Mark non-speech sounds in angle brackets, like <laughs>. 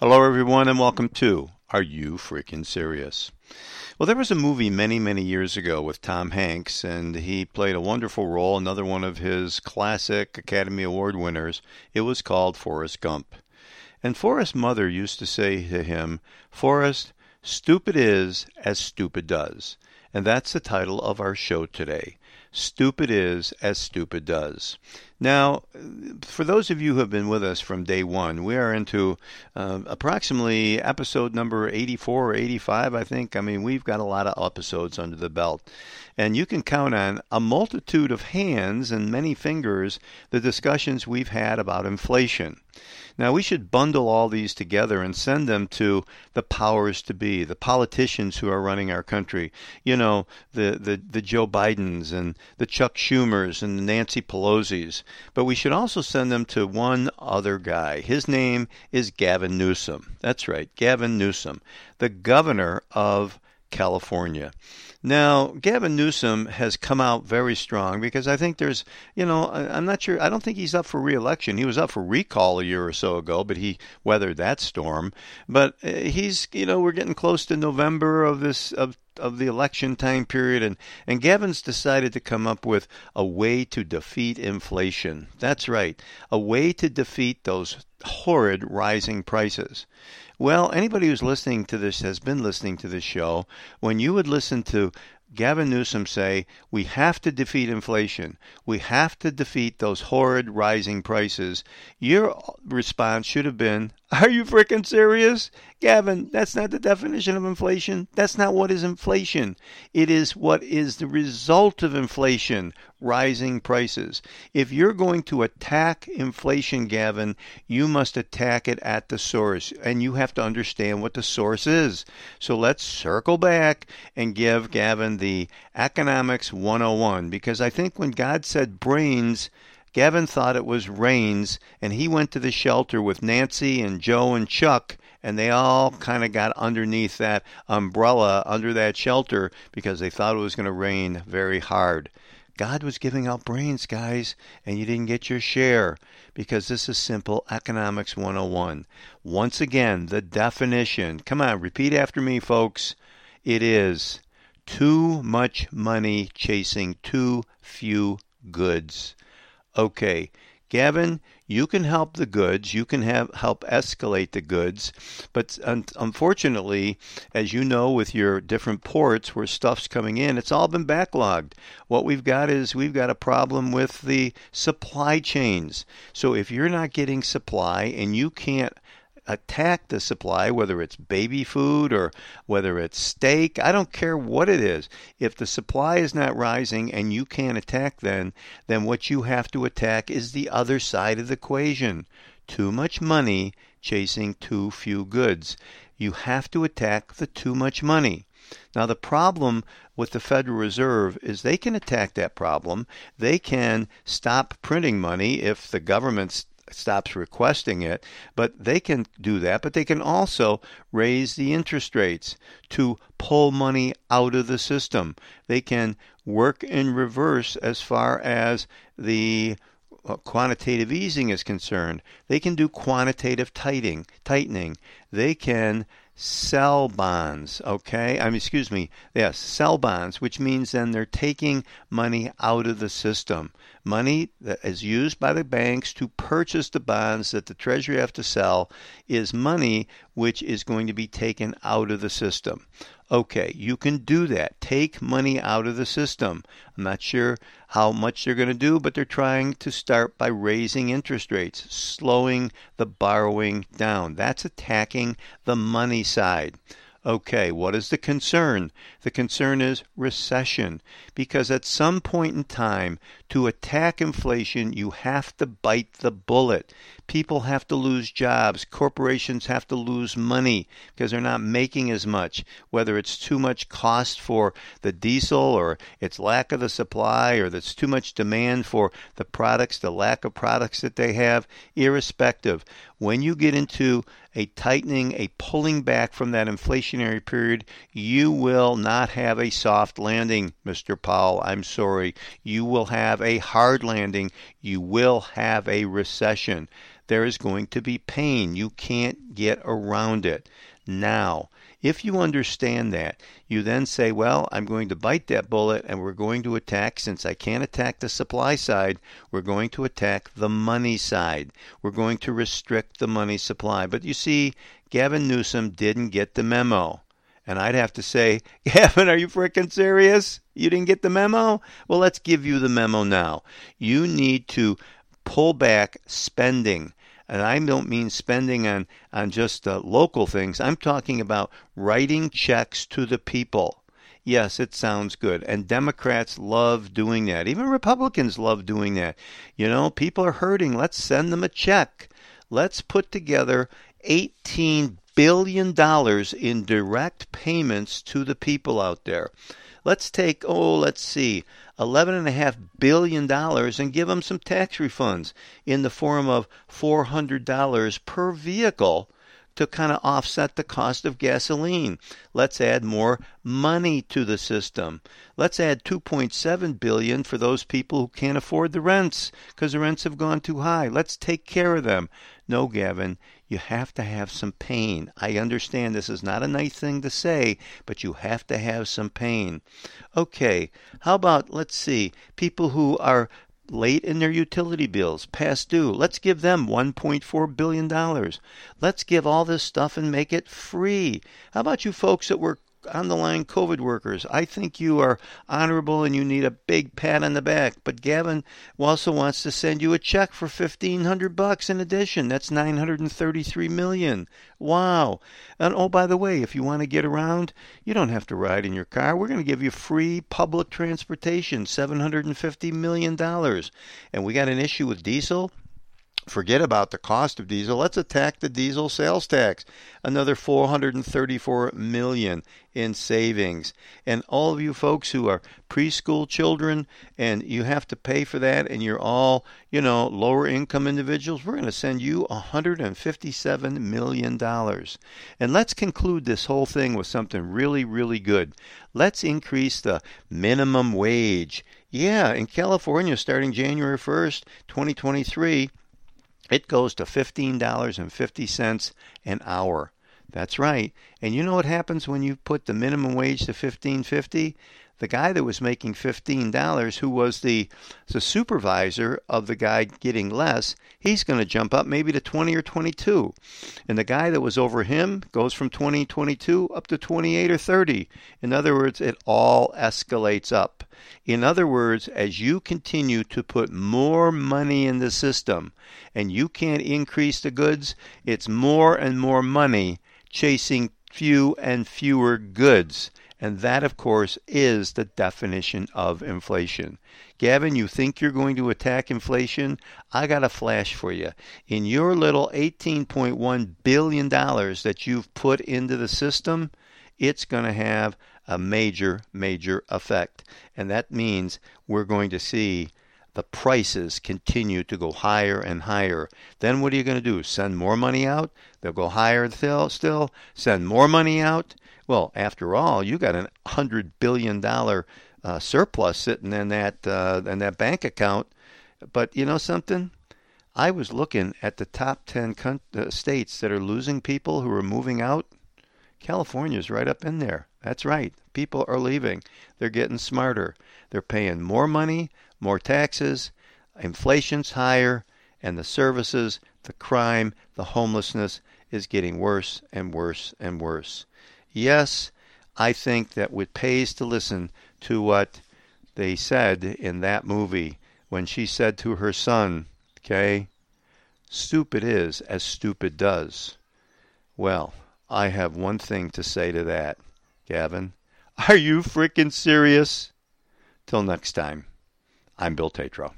Hello, everyone, and welcome to Are You Freaking Serious? Well, there was a movie many, many years ago with Tom Hanks, and he played a wonderful role, another one of his classic Academy Award winners. It was called Forrest Gump. And Forrest's mother used to say to him, Forrest, stupid is as stupid does. And that's the title of our show today. Stupid is as stupid does. Now, for those of you who have been with us from day one, we are into uh, approximately episode number 84 or 85, I think. I mean, we've got a lot of episodes under the belt. And you can count on a multitude of hands and many fingers the discussions we've had about inflation. Now, we should bundle all these together and send them to the powers to be, the politicians who are running our country. You know, the, the, the Joe Bidens and the Chuck Schumers and the Nancy Pelosi's. But we should also send them to one other guy. His name is Gavin Newsom. That's right, Gavin Newsom, the governor of California. Now, Gavin Newsom has come out very strong because I think there's, you know, I'm not sure, I don't think he's up for reelection. He was up for recall a year or so ago, but he weathered that storm. But uh, he's, you know, we're getting close to November of this, of of the election time period, and, and Gavin's decided to come up with a way to defeat inflation. That's right, a way to defeat those horrid rising prices. Well, anybody who's listening to this has been listening to this show. When you would listen to Gavin Newsom say, we have to defeat inflation. We have to defeat those horrid rising prices. Your response should have been, Are you freaking serious? Gavin, that's not the definition of inflation. That's not what is inflation. It is what is the result of inflation, rising prices. If you're going to attack inflation, Gavin, you must attack it at the source, and you have to understand what the source is. So let's circle back and give Gavin the Economics 101, because I think when God said brains, Gavin thought it was rains, and he went to the shelter with Nancy and Joe and Chuck and they all kind of got underneath that umbrella under that shelter because they thought it was going to rain very hard. God was giving out brains, guys, and you didn't get your share because this is simple economics 101. Once again, the definition. Come on, repeat after me, folks. It is too much money chasing too few goods. Okay, Gavin, you can help the goods, you can have help escalate the goods, but un- unfortunately, as you know with your different ports where stuff's coming in, it's all been backlogged. What we've got is we've got a problem with the supply chains. So if you're not getting supply and you can't attack the supply, whether it's baby food or whether it's steak. I don't care what it is. If the supply is not rising and you can't attack then, then what you have to attack is the other side of the equation. Too much money chasing too few goods. You have to attack the too much money. Now, the problem with the Federal Reserve is they can attack that problem. They can stop printing money if the government's stops requesting it, but they can do that. But they can also raise the interest rates to pull money out of the system. They can work in reverse as far as the uh, quantitative easing is concerned. They can do quantitative tightening. Tightening. They can sell bonds, okay? I mean, excuse me, yes, sell bonds, which means then they're taking money out of the system. Money that is used by the banks to purchase the bonds that the Treasury have to sell is money which is going to be taken out of the system. Okay, you can do that. Take money out of the system. I'm not sure how much they're going to do, but they're trying to start by raising interest rates, slowing the borrowing down. That's attacking the money side. Okay, what is the concern? The concern is recession. Because at some point in time, to attack inflation, you have to bite the bullet. People have to lose jobs. Corporations have to lose money because they're not making as much, whether it's too much cost for the diesel or it's lack of the supply or there's too much demand for the products, the lack of products that they have, irrespective. When you get into a tightening, a pulling back from that inflationary period, you will not have a soft landing, Mr. Powell. I'm sorry. You will have a hard landing. You will have a recession. there is going to be pain. You can't get around it. Now, if you understand that, you then say, well, I'm going to bite that bullet and we're going to attack, since I can't attack the supply side, we're going to attack the money side. We're going to restrict the money supply. But you see, Gavin Newsom didn't get the memo. And I'd have to say, <laughs> Gavin, are you fricking serious? You didn't get the memo? Well, let's give you the memo now. You need to pull back spending and I don't mean spending on on just uh, local things. I'm talking about writing checks to the people. Yes, it sounds good. And Democrats love doing that. Even Republicans love doing that. You know, people are hurting. Let's send them a check. Let's put together 18 billion dollars in direct payments to the people out there. Let's take, oh, let's see, $11.5 billion and give them some tax refunds in the form of $400 per vehicle to kind of offset the cost of gasoline. Let's add more money to the system. Let's add 2.7 billion for those people who can't afford the rents because the rents have gone too high. Let's take care of them. No, Gavin, you have to have some pain. I understand this is not a nice thing to say, but you have to have some pain. Okay, how about, let's see, people who are late in their utility bills, past due. Let's give them $1.4 billion. Let's give all this stuff and make it free. How about you folks that work on the line COVID workers. I think you are honorable and you need a big pat on the back. But Gavin also wants to send you a check for fifteen hundred bucks in addition. That's nine hundred and thirty-three million. Wow! And oh, by the way, if you want to get around, you don't have to ride in your car. We're going to give you free public transportation, seven hundred and fifty million dollars. And we got an issue with diesel forget about the cost of diesel. Let's attack the diesel sales tax. Another 434 million in savings. And all of you folks who are preschool children and you have to pay for that and you're all, you know, lower income individuals, we're going to send you 157 million dollars. And let's conclude this whole thing with something really really good. Let's increase the minimum wage. Yeah, in California starting January 1st, 2023, it goes to $15.50 an hour. That's right. And you know what happens when you put the minimum wage to 15.50? The guy that was making $15 who was the the supervisor of the guy getting less, he's going to jump up maybe to 20 or 22. And the guy that was over him goes from 20 22 up to 28 or 30. In other words, it all escalates up. In other words, as you continue to put more money in the system and you can't increase the goods, it's more and more money chasing few and fewer goods. And that, of course, is the definition of inflation. Gavin, you think you're going to attack inflation? I got a flash for you. In your little $18.1 billion that you've put into the system, it's going to have a major, major effect. And that means we're going to see the prices continue to go higher and higher. Then what are you going to do? Send more money out? They'll go higher still, still. Send more money out? Well, after all, you got a hundred billion dollar uh, surplus sitting in that uh, in that bank account. But you know something? I was looking at the top ten con- uh, states that are losing people who are moving out. California's right up in there. That's right. People are leaving. They're getting smarter. They're paying more money, more taxes, inflation's higher, and the services, the crime, the homelessness is getting worse and worse and worse. Yes, I think that it pays to listen to what they said in that movie when she said to her son, okay, stupid is as stupid does. Well, I have one thing to say to that, Gavin. Are you freaking serious? Till next time, I'm Bill Tatro.